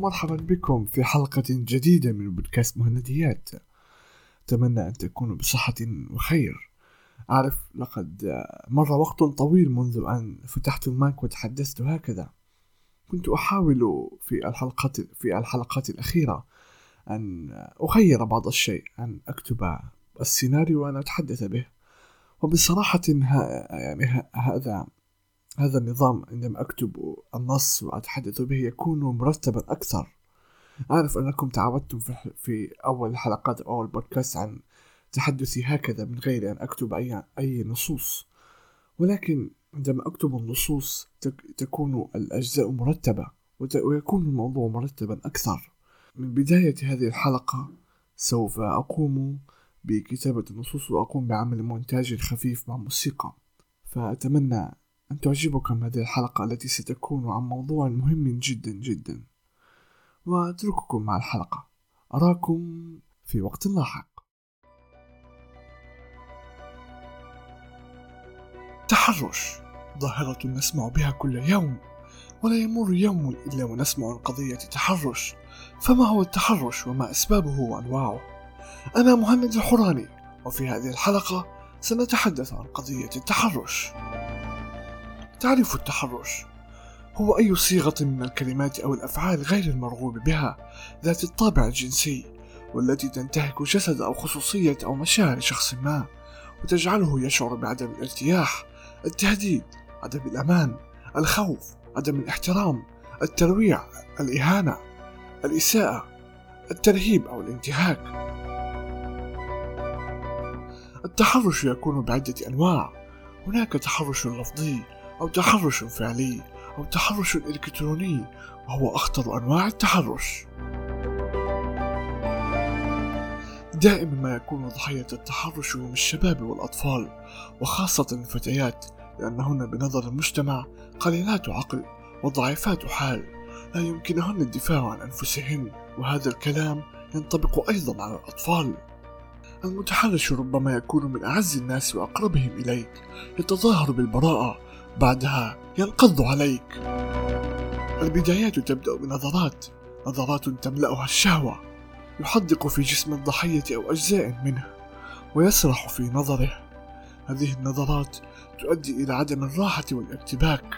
ومرحبا بكم في حلقة جديدة من بودكاست مهنديات. أتمنى أن تكونوا بصحة وخير. أعرف لقد مر وقت طويل منذ أن فتحت المايك وتحدثت هكذا. كنت أحاول في الحلقات في الحلقات الأخيرة أن أغير بعض الشيء أن أكتب السيناريو وأن أتحدث به. وبصراحة يعني هذا هذا النظام عندما أكتب النص وأتحدث به يكون مرتبا أكثر. أعرف أنكم تعودتم في أول حلقات أو أول بودكاست عن تحدثي هكذا من غير أن أكتب أي أي نصوص. ولكن عندما أكتب النصوص تكون الأجزاء مرتبة ويكون الموضوع مرتبا أكثر. من بداية هذه الحلقة سوف أقوم بكتابة النصوص وأقوم بعمل مونتاج خفيف مع موسيقى. فأتمنى أن تعجبكم هذه الحلقة التي ستكون عن موضوع مهم جدا جدا. وأترككم مع الحلقة. أراكم في وقت لاحق. تحرش. ظاهرة نسمع بها كل يوم. ولا يمر يوم إلا ونسمع عن قضية تحرش. فما هو التحرش وما أسبابه وأنواعه؟ أنا مهند الحراني. وفي هذه الحلقة سنتحدث عن قضية التحرش. تعريف التحرش. هو أي صيغة من الكلمات أو الأفعال غير المرغوب بها ذات الطابع الجنسي والتي تنتهك جسد أو خصوصية أو مشاعر شخص ما وتجعله يشعر بعدم الارتياح التهديد عدم الأمان الخوف عدم الاحترام الترويع الإهانة الإساءة الترهيب أو الانتهاك. التحرش يكون بعدة أنواع. هناك تحرش لفظي أو تحرش فعلي أو تحرش إلكتروني وهو أخطر أنواع التحرش. دائما ما يكون ضحية التحرش هم الشباب والأطفال وخاصة الفتيات لأنهن بنظر المجتمع قليلات عقل وضعيفات حال لا يمكنهن الدفاع عن أنفسهن وهذا الكلام ينطبق أيضا على الأطفال. المتحرش ربما يكون من أعز الناس وأقربهم إليك يتظاهر بالبراءة بعدها ينقض عليك. البدايات تبدأ بنظرات نظرات تملأها الشهوة يحدق في جسم الضحية أو أجزاء منه ويسرح في نظره. هذه النظرات تؤدي إلى عدم الراحة والارتباك.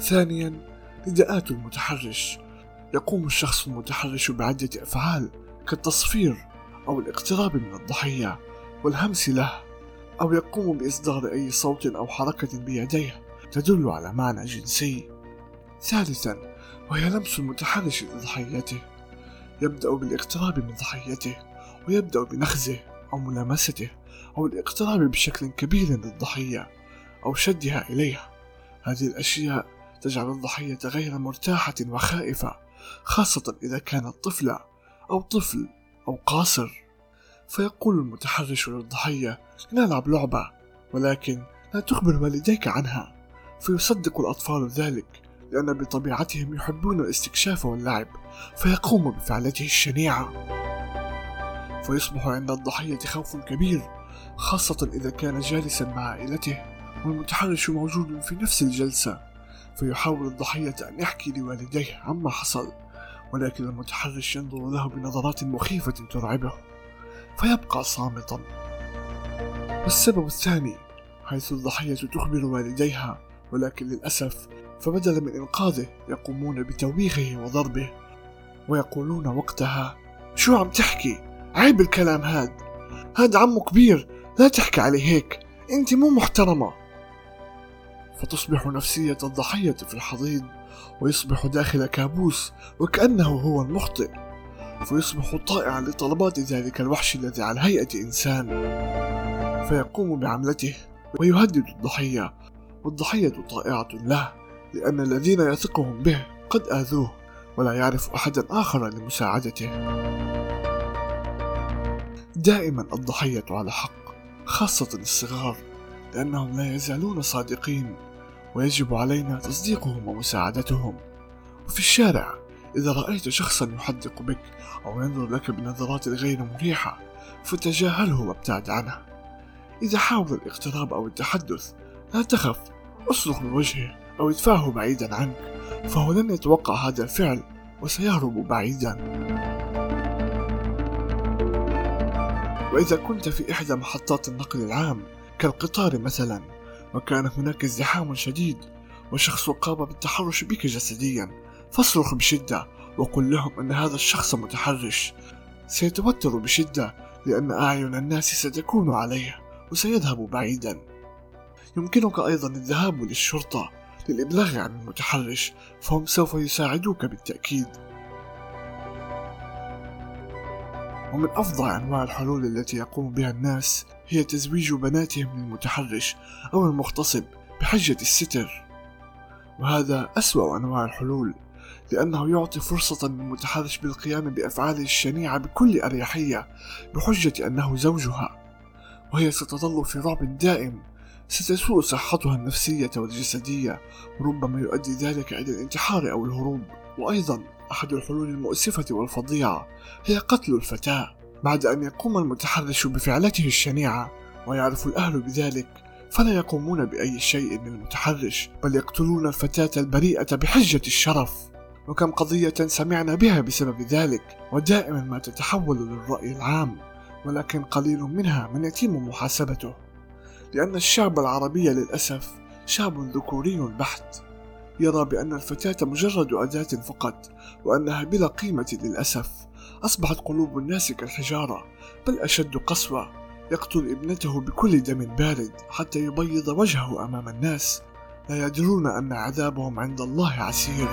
ثانيا نداءات المتحرش. يقوم الشخص المتحرش بعدة أفعال كالتصفير أو الاقتراب من الضحية والهمس له. أو يقوم بإصدار أي صوت أو حركة بيديه تدل على معنى جنسي. ثالثا وهي لمس المتحرش لضحيته. يبدأ بالاقتراب من ضحيته ويبدأ بنخزه أو ملامسته أو الاقتراب بشكل كبير للضحية أو شدها إليها. هذه الأشياء تجعل الضحية غير مرتاحة وخائفة خاصة إذا كانت طفلة أو طفل أو قاصر. فيقول المتحرش للضحية نلعب لعبة ولكن لا تخبر والديك عنها. فيصدق الأطفال ذلك لأن بطبيعتهم يحبون الاستكشاف واللعب فيقوم بفعلته الشنيعة. فيصبح عند الضحية خوف كبير خاصة إذا كان جالسا مع عائلته والمتحرش موجود في نفس الجلسة. فيحاول الضحية أن يحكي لوالديه عما حصل ولكن المتحرش ينظر له بنظرات مخيفة ترعبه. فيبقى صامتا. والسبب الثاني حيث الضحية تخبر والديها ولكن للأسف فبدلا من إنقاذه يقومون بتوبيخه وضربه ويقولون وقتها شو عم تحكي؟ عيب الكلام هاد. هاد عمو كبير لا تحكي عليه هيك. أنت مو محترمة. فتصبح نفسية الضحية في الحضيض ويصبح داخل كابوس وكأنه هو المخطئ. فيصبح طائعا لطلبات ذلك الوحش الذي على هيئة إنسان. فيقوم بعملته ويهدد الضحية. والضحية طائعة له لأن الذين يثقهم به قد آذوه ولا يعرف أحدا آخر لمساعدته. دائما الضحية على حق خاصة الصغار لأنهم لا يزالون صادقين ويجب علينا تصديقهم ومساعدتهم. وفي الشارع إذا رأيت شخصا يحدق بك أو ينظر لك بنظرات غير مريحة فتجاهله وابتعد عنه. إذا حاول الاقتراب أو التحدث لا تخف اصرخ من وجهه أو ادفعه بعيدا عنك فهو لن يتوقع هذا الفعل وسيهرب بعيدا. وإذا كنت في إحدى محطات النقل العام كالقطار مثلا وكان هناك ازدحام شديد وشخص قام بالتحرش بك جسديا. فاصرخ بشدة وقل لهم أن هذا الشخص متحرش. سيتوتر بشدة لأن أعين الناس ستكون عليه وسيذهب بعيدا. يمكنك أيضا الذهاب للشرطة للإبلاغ عن المتحرش فهم سوف يساعدوك بالتأكيد. ومن أفظع أنواع الحلول التي يقوم بها الناس هي تزويج بناتهم للمتحرش أو المغتصب بحجة الستر. وهذا أسوأ أنواع الحلول. لأنه يعطي فرصة للمتحرش بالقيام بأفعاله الشنيعة بكل أريحية بحجة أنه زوجها. وهي ستظل في رعب دائم. ستسوء صحتها النفسية والجسدية. وربما يؤدي ذلك إلى الانتحار أو الهروب. وأيضا أحد الحلول المؤسفة والفظيعة هي قتل الفتاة. بعد أن يقوم المتحرش بفعلته الشنيعة ويعرف الأهل بذلك فلا يقومون بأي شيء للمتحرش بل يقتلون الفتاة البريئة بحجة الشرف. وكم قضية سمعنا بها بسبب ذلك ودائما ما تتحول للرأي العام ولكن قليل منها من يتم محاسبته. لأن الشعب العربي للأسف شعب ذكوري بحت. يرى بأن الفتاة مجرد أداة فقط وأنها بلا قيمة للأسف. أصبحت قلوب الناس كالحجارة بل أشد قسوة. يقتل ابنته بكل دم بارد حتى يبيض وجهه أمام الناس. لا يدرون أن عذابهم عند الله عسير.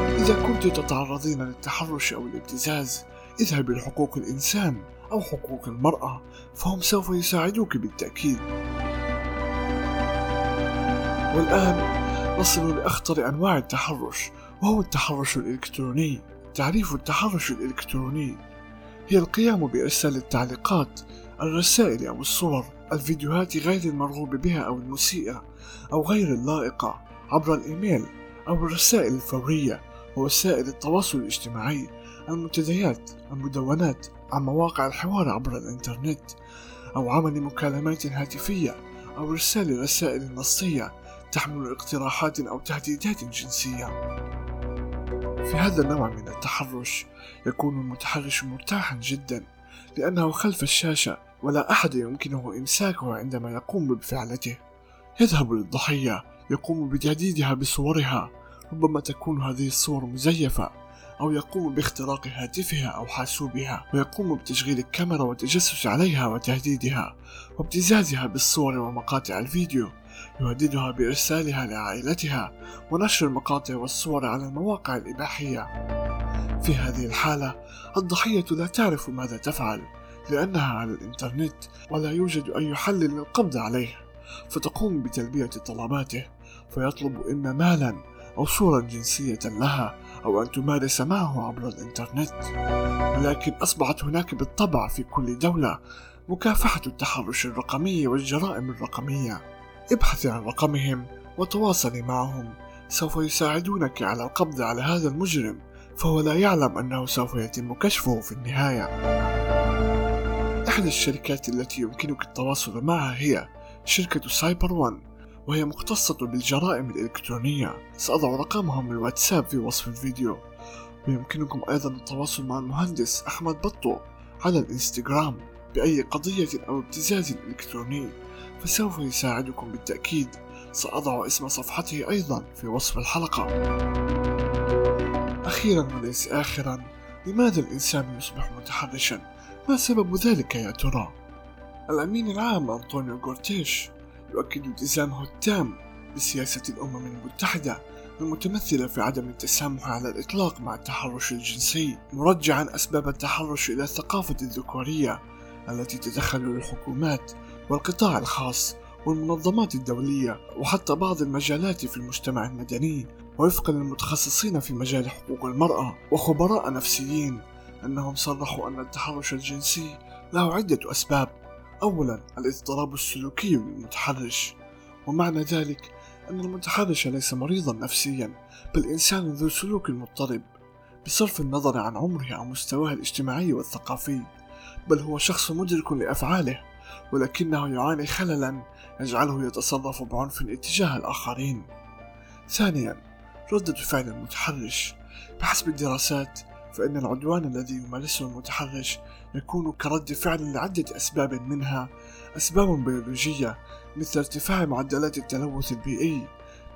إذا كنت تتعرضين للتحرش أو الابتزاز اذهبي لحقوق الإنسان أو حقوق المرأة فهم سوف يساعدوك بالتأكيد. والآن نصل لأخطر أنواع التحرش وهو التحرش الإلكتروني. تعريف التحرش الإلكتروني. هي القيام بإرسال التعليقات الرسائل أو الصور الفيديوهات غير المرغوب بها أو المسيئة أو غير اللائقة عبر الإيميل أو الرسائل الفورية. ووسائل التواصل الاجتماعي المنتديات المدونات عن مواقع الحوار عبر الإنترنت أو عمل مكالمات هاتفية أو إرسال رسائل نصية تحمل اقتراحات أو تهديدات جنسية. في هذا النوع من التحرش يكون المتحرش مرتاحا جدا لأنه خلف الشاشة ولا أحد يمكنه إمساكه عندما يقوم بفعلته. يذهب للضحية يقوم بتهديدها بصورها. ربما تكون هذه الصور مزيفة أو يقوم باختراق هاتفها أو حاسوبها ويقوم بتشغيل الكاميرا والتجسس عليها وتهديدها وابتزازها بالصور ومقاطع الفيديو يهددها بإرسالها لعائلتها ونشر المقاطع والصور على المواقع الإباحية. في هذه الحالة الضحية لا تعرف ماذا تفعل لأنها على الإنترنت ولا يوجد أي حل للقبض عليه فتقوم بتلبية طلباته فيطلب إما مالا أو صورا جنسية لها أو أن تمارس معه عبر الإنترنت. ولكن أصبحت هناك بالطبع في كل دولة مكافحة التحرش الرقمي والجرائم الرقمية. ابحثي عن رقمهم وتواصلي معهم. سوف يساعدونك على القبض على هذا المجرم فهو لا يعلم أنه سوف يتم كشفه في النهاية. إحدى الشركات التي يمكنك التواصل معها هي شركة سايبر وان. وهي مختصة بالجرائم الإلكترونية سأضع رقمهم الواتساب في وصف الفيديو ويمكنكم أيضا التواصل مع المهندس أحمد بطو على الإنستغرام بأي قضية أو ابتزاز إلكتروني فسوف يساعدكم بالتأكيد سأضع اسم صفحته أيضا في وصف الحلقة أخيرا وليس آخرا لماذا الإنسان يصبح متحرشا؟ ما سبب ذلك يا ترى؟ الأمين العام أنطونيو غورتيش يؤكد التزامه التام بسياسة الأمم المتحدة المتمثلة في عدم التسامح على الإطلاق مع التحرش الجنسي مرجعا أسباب التحرش إلى الثقافة الذكورية التي تدخل الحكومات والقطاع الخاص والمنظمات الدولية وحتى بعض المجالات في المجتمع المدني وفقا للمتخصصين في مجال حقوق المرأة وخبراء نفسيين أنهم صرحوا أن التحرش الجنسي له عدة أسباب أولا الاضطراب السلوكي للمتحرش ومعنى ذلك أن المتحرش ليس مريضا نفسيا بل إنسان ذو سلوك مضطرب بصرف النظر عن عمره أو مستواه الاجتماعي والثقافي بل هو شخص مدرك لأفعاله ولكنه يعاني خللا يجعله يتصرف بعنف اتجاه الآخرين. ثانيا ردة فعل المتحرش بحسب الدراسات فإن العدوان الذي يمارسه المتحرش يكون كرد فعل لعدة أسباب منها أسباب بيولوجية مثل ارتفاع معدلات التلوث البيئي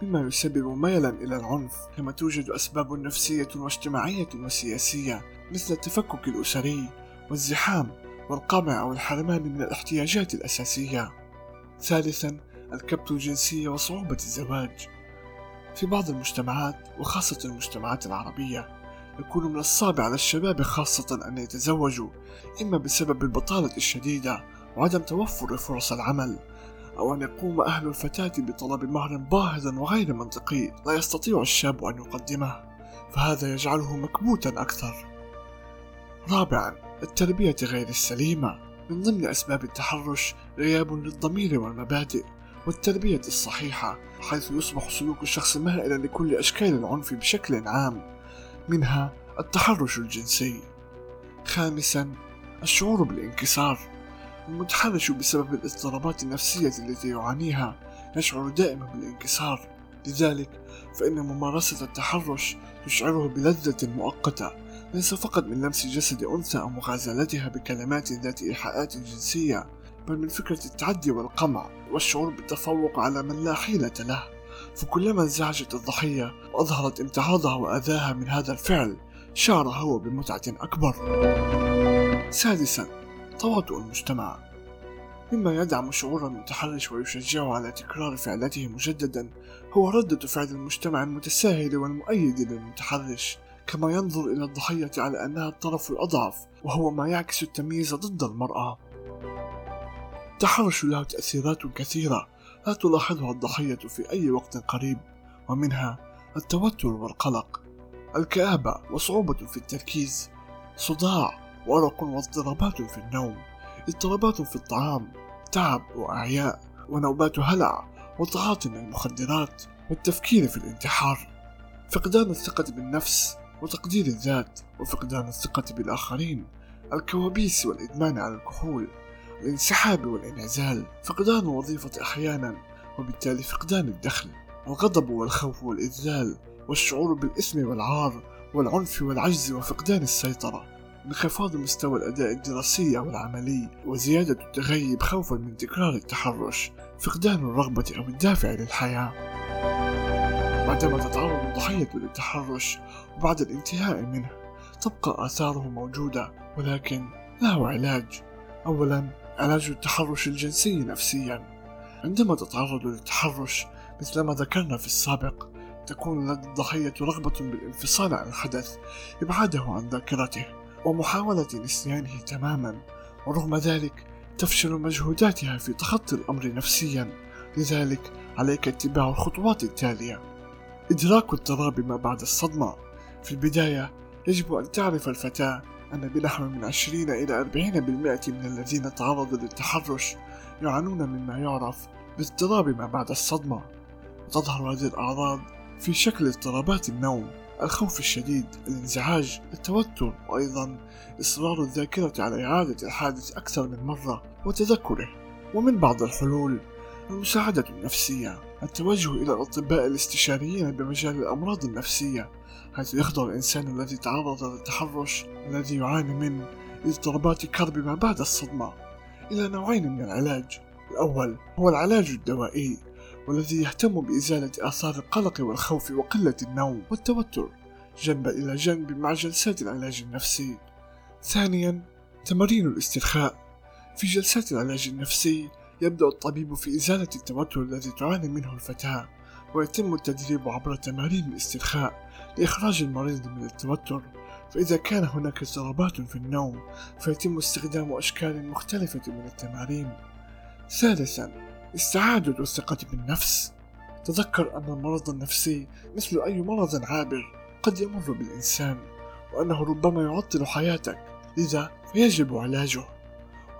مما يسبب ميلا إلى العنف كما توجد أسباب نفسية واجتماعية وسياسية مثل التفكك الأسري والزحام والقمع أو الحرمان من الاحتياجات الأساسية. ثالثا الكبت الجنسي وصعوبة الزواج. في بعض المجتمعات وخاصة المجتمعات العربية يكون من الصعب على الشباب خاصة أن يتزوجوا إما بسبب البطالة الشديدة وعدم توفر فرص العمل أو أن يقوم أهل الفتاة بطلب مهر باهظ وغير منطقي لا يستطيع الشاب أن يقدمه فهذا يجعله مكبوتا أكثر. رابعا التربية غير السليمة. من ضمن أسباب التحرش غياب للضمير والمبادئ والتربية الصحيحة حيث يصبح سلوك الشخص مائلا لكل أشكال العنف بشكل عام. منها التحرش الجنسي. خامسا الشعور بالانكسار المتحرش بسبب الاضطرابات النفسية التي يعانيها يشعر دائما بالانكسار. لذلك فإن ممارسة التحرش تشعره بلذة مؤقتة ليس فقط من لمس جسد أنثى أو مغازلتها بكلمات ذات إيحاءات جنسية بل من فكرة التعدي والقمع والشعور بالتفوق على من لا حيلة له. فكلما انزعجت الضحية وأظهرت امتعاضها وأذاها من هذا الفعل شعر هو بمتعة أكبر. سادسا تواطؤ المجتمع. مما يدعم شعور المتحرش ويشجعه على تكرار فعلته مجددا هو ردة فعل المجتمع المتساهل والمؤيد للمتحرش كما ينظر إلى الضحية على أنها الطرف الأضعف وهو ما يعكس التمييز ضد المرأة. التحرش له تأثيرات كثيرة. لا تلاحظها الضحية في أي وقت قريب ومنها التوتر والقلق الكآبة وصعوبة في التركيز صداع وأرق واضطرابات في النوم اضطرابات في الطعام تعب وأعياء ونوبات هلع وتعاطي المخدرات والتفكير في الانتحار. فقدان الثقة بالنفس وتقدير الذات وفقدان الثقة بالآخرين الكوابيس والإدمان على الكحول. الانسحاب والانعزال فقدان الوظيفة أحيانا وبالتالي فقدان الدخل الغضب والخوف والإذلال والشعور بالإثم والعار والعنف والعجز وفقدان السيطرة. انخفاض مستوى الأداء الدراسي أو العملي وزيادة التغيب خوفا من تكرار التحرش فقدان الرغبة أو الدافع للحياة. بعدما تتعرض الضحية للتحرش وبعد الانتهاء منه تبقى آثاره موجودة ولكن له علاج. أولا علاج التحرش الجنسي نفسيا؟ عندما تتعرض للتحرش مثل ما ذكرنا في السابق تكون لدى الضحية رغبة بالانفصال عن الحدث إبعاده عن ذاكرته ومحاولة نسيانه تماما ورغم ذلك تفشل مجهوداتها في تخطي الأمر نفسيا. لذلك عليك اتباع الخطوات التالية. إدراك اضطراب ما بعد الصدمة. في البداية يجب أن تعرف الفتاة أن بنحو من 20 إلى 40% من الذين تعرضوا للتحرش يعانون مما يعرف باضطراب ما بعد الصدمة. وتظهر هذه الأعراض في شكل اضطرابات النوم الخوف الشديد الانزعاج التوتر وأيضا إصرار الذاكرة على إعادة الحادث أكثر من مرة وتذكره. ومن بعض الحلول المساعدة النفسية التوجه إلى الأطباء الاستشاريين بمجال الأمراض النفسية حيث يخضع الإنسان الذي تعرض للتحرش الذي يعاني من اضطرابات كرب ما بعد الصدمة. إلى نوعين من العلاج. الأول هو العلاج الدوائي والذي يهتم بإزالة آثار القلق والخوف وقلة النوم والتوتر جنبا إلى جنب مع جلسات العلاج النفسي. ثانيا تمارين الاسترخاء. في جلسات العلاج النفسي يبدأ الطبيب في إزالة التوتر الذي تعاني منه الفتاة ويتم التدريب عبر تمارين الاسترخاء لإخراج المريض من التوتر. فإذا كان هناك اضطرابات في النوم فيتم استخدام أشكال مختلفة من التمارين. ثالثا استعادة الثقة بالنفس. تذكر أن المرض النفسي مثل أي مرض عابر قد يمر بالإنسان وأنه ربما يعطل حياتك لذا فيجب علاجه.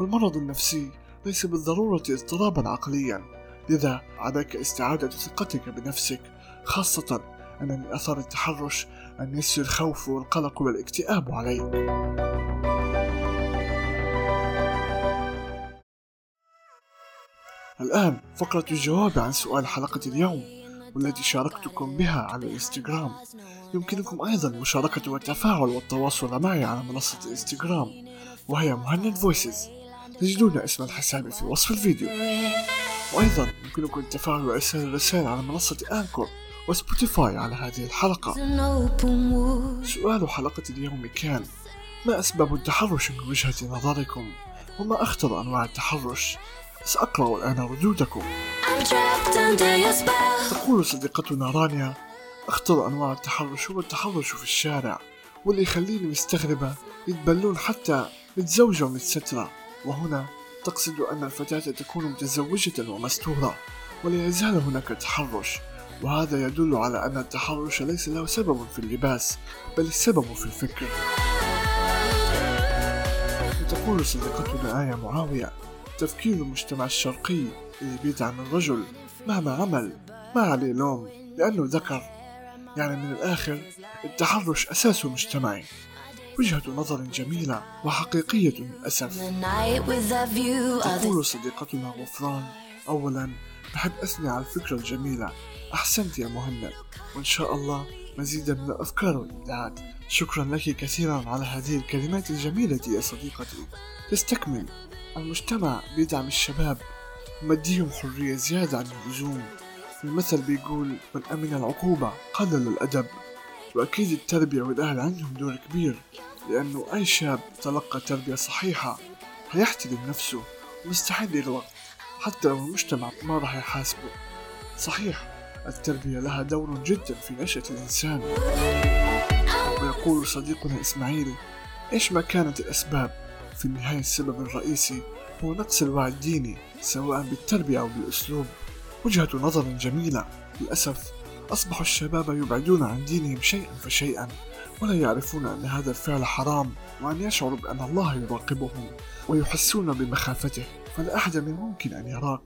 والمرض النفسي ليس بالضرورة اضطرابا عقليا. لذا عليك استعادة ثقتك بنفسك خاصة أن من أثر التحرش أن يسري الخوف والقلق والاكتئاب عليك. الآن فقرة الجواب عن سؤال حلقة اليوم والتي شاركتكم بها على الإنستغرام. يمكنكم أيضا مشاركة والتفاعل والتواصل معي على منصة الإنستغرام وهي مهند فويسز. تجدون اسم الحساب في وصف الفيديو. وأيضا يمكنكم التفاعل وإرسال الرسائل على منصة أنكور وسبوتيفاي على هذه الحلقة. سؤال حلقة اليوم كان ما أسباب التحرش من وجهة نظركم؟ وما أخطر أنواع التحرش؟ سأقرأ الآن ردودكم. تقول صديقتنا رانيا أخطر أنواع التحرش هو التحرش في الشارع واللي يخليني مستغربة يتبلون حتى متزوجة ومتسترة وهنا تقصد أن الفتاة تكون متزوجة ومستورة ولا يزال هناك تحرش وهذا يدل على أن التحرش ليس له سبب في اللباس بل السبب في الفكر. تقول صديقتنا آية معاوية تفكير المجتمع الشرقي اللي بيدعم الرجل مهما عمل ما عليه لوم لأنه ذكر. يعني من الآخر التحرش أساسه مجتمعي. وجهة نظر جميلة وحقيقية للأسف. تقول صديقتنا غفران أولا بحب أثني على الفكرة الجميلة. أحسنت يا مهند. وإن شاء الله مزيدا من الأفكار والإبداعات. شكرا لك كثيرا على هذه الكلمات الجميلة يا صديقتي. تستكمل. المجتمع بيدعم الشباب. ومديهم حرية زيادة عن اللزوم. المثل بيقول من أمن العقوبة قلل الأدب. وأكيد التربية والأهل عندهم دور كبير لأنه أي شاب تلقى تربية صحيحة هيحترم نفسه ومستحيل يغلط حتى لو المجتمع ما راح يحاسبه. صحيح التربية لها دور جدا في نشأة الإنسان. ويقول صديقنا إسماعيل إيش ما كانت الأسباب في النهاية السبب الرئيسي هو نقص الوعي الديني سواء بالتربية أو بالأسلوب. وجهة نظر جميلة للأسف أصبح الشباب يبعدون عن دينهم شيئا فشيئا ولا يعرفون أن هذا الفعل حرام وأن يشعروا بأن الله يراقبهم ويحسون بمخافته. فلا أحد من ممكن أن يراك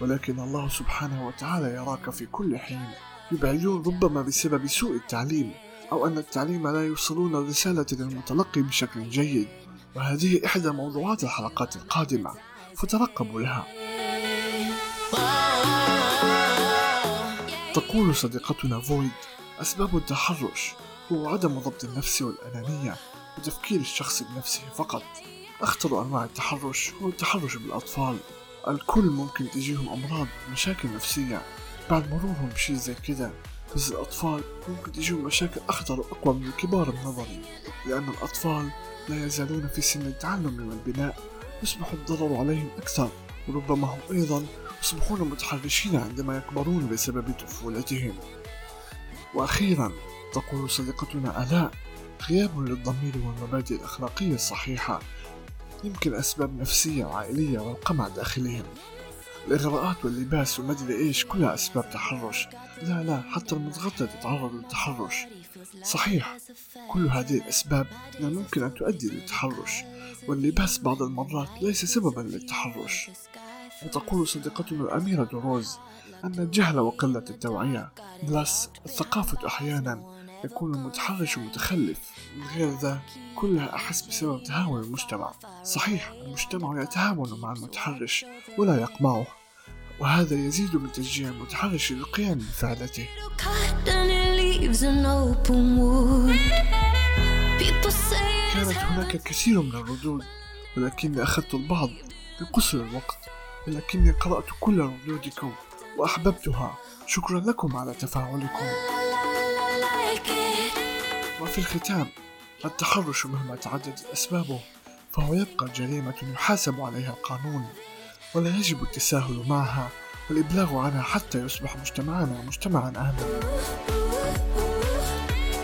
ولكن الله سبحانه وتعالى يراك في كل حين. يبعدون ربما بسبب سوء التعليم أو أن التعليم لا يوصلون الرسالة للمتلقي بشكل جيد. وهذه إحدى موضوعات الحلقات القادمة فترقبوا لها. تقول صديقتنا فويد أسباب التحرش هو عدم ضبط النفس والأنانية وتفكير الشخص بنفسه فقط. أخطر أنواع التحرش هو التحرش بالأطفال. الكل ممكن تجيهم أمراض ومشاكل نفسية. بعد مرورهم بشي زي كده بس الأطفال ممكن تجيهم مشاكل أخطر وأقوى من الكبار بنظري لأن الأطفال لا يزالون في سن التعلم والبناء يصبح الضرر عليهم أكثر. وربما هم أيضا يصبحون متحرشين عندما يكبرون بسبب طفولتهم. وأخيرا تقول صديقتنا آلاء غياب للضمير والمبادئ الأخلاقية الصحيحة يمكن أسباب نفسية وعائلية والقمع داخلهم. الإغراءات واللباس ومدري إيش كلها أسباب تحرش. لا لا حتى المتغطى تتعرض للتحرش. صحيح كل هذه الأسباب ممكن أن تؤدي للتحرش واللباس بعض المرات ليس سببا للتحرش. وتقول صديقتنا الأميرة دروز أن الجهل وقلة التوعية بلس الثقافة أحيانا يكون المتحرش متخلف من غير ذا كلها أحس بسبب تهاون المجتمع. صحيح المجتمع يتهاون مع المتحرش ولا يقمعه وهذا يزيد من تشجيع المتحرش للقيام بفعلته كانت هناك كثير من الردود ولكني أخذت البعض بقصر الوقت. ولكني قرأت كل ردودكم وأحببتها. شكرا لكم على تفاعلكم. وفي الختام التحرش مهما تعددت أسبابه فهو يبقى جريمة يحاسب عليها القانون ولا يجب التساهل معها والإبلاغ عنها حتى يصبح مجتمعنا مجتمعا آمنا.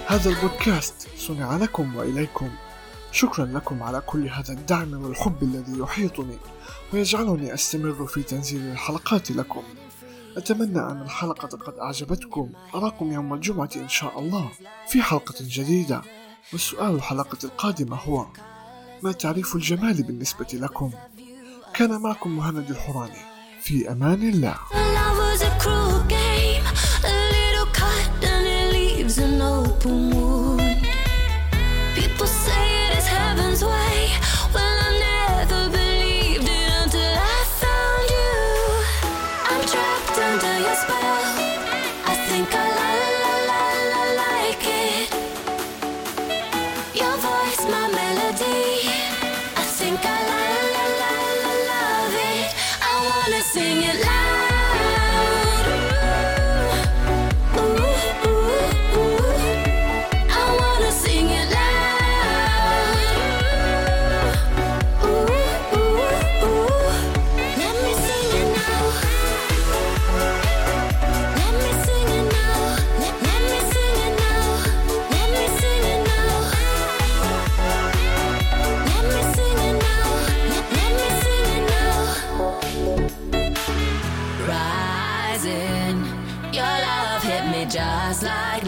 هذا البودكاست صنع لكم وإليكم. شكرا لكم على كل هذا الدعم والحب الذي يحيطني ويجعلني أستمر في تنزيل الحلقات لكم. أتمنى أن الحلقة قد أعجبتكم. أراكم يوم الجمعة إن شاء الله في حلقة جديدة. والسؤال الحلقة القادمة هو ما تعريف الجمال بالنسبة لكم؟ كان معكم مهند الحوراني في أمان الله. A spell. I think I.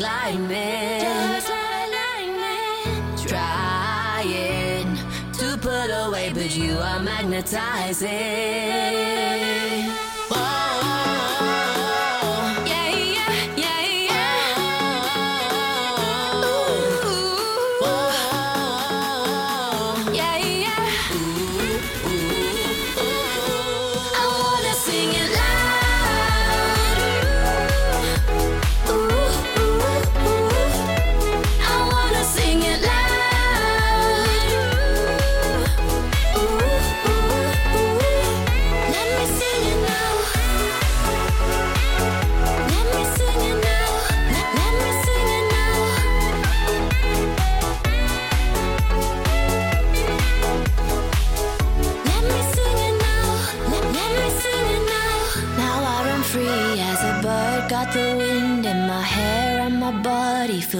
alignment. Just alignment. Trying to put away, but you are magnetizing.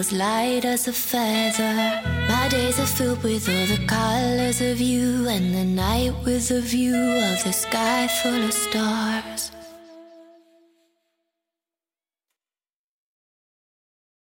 Feels light as a feather. My days are filled with all the colors of you, and the night with a view of the sky full of stars.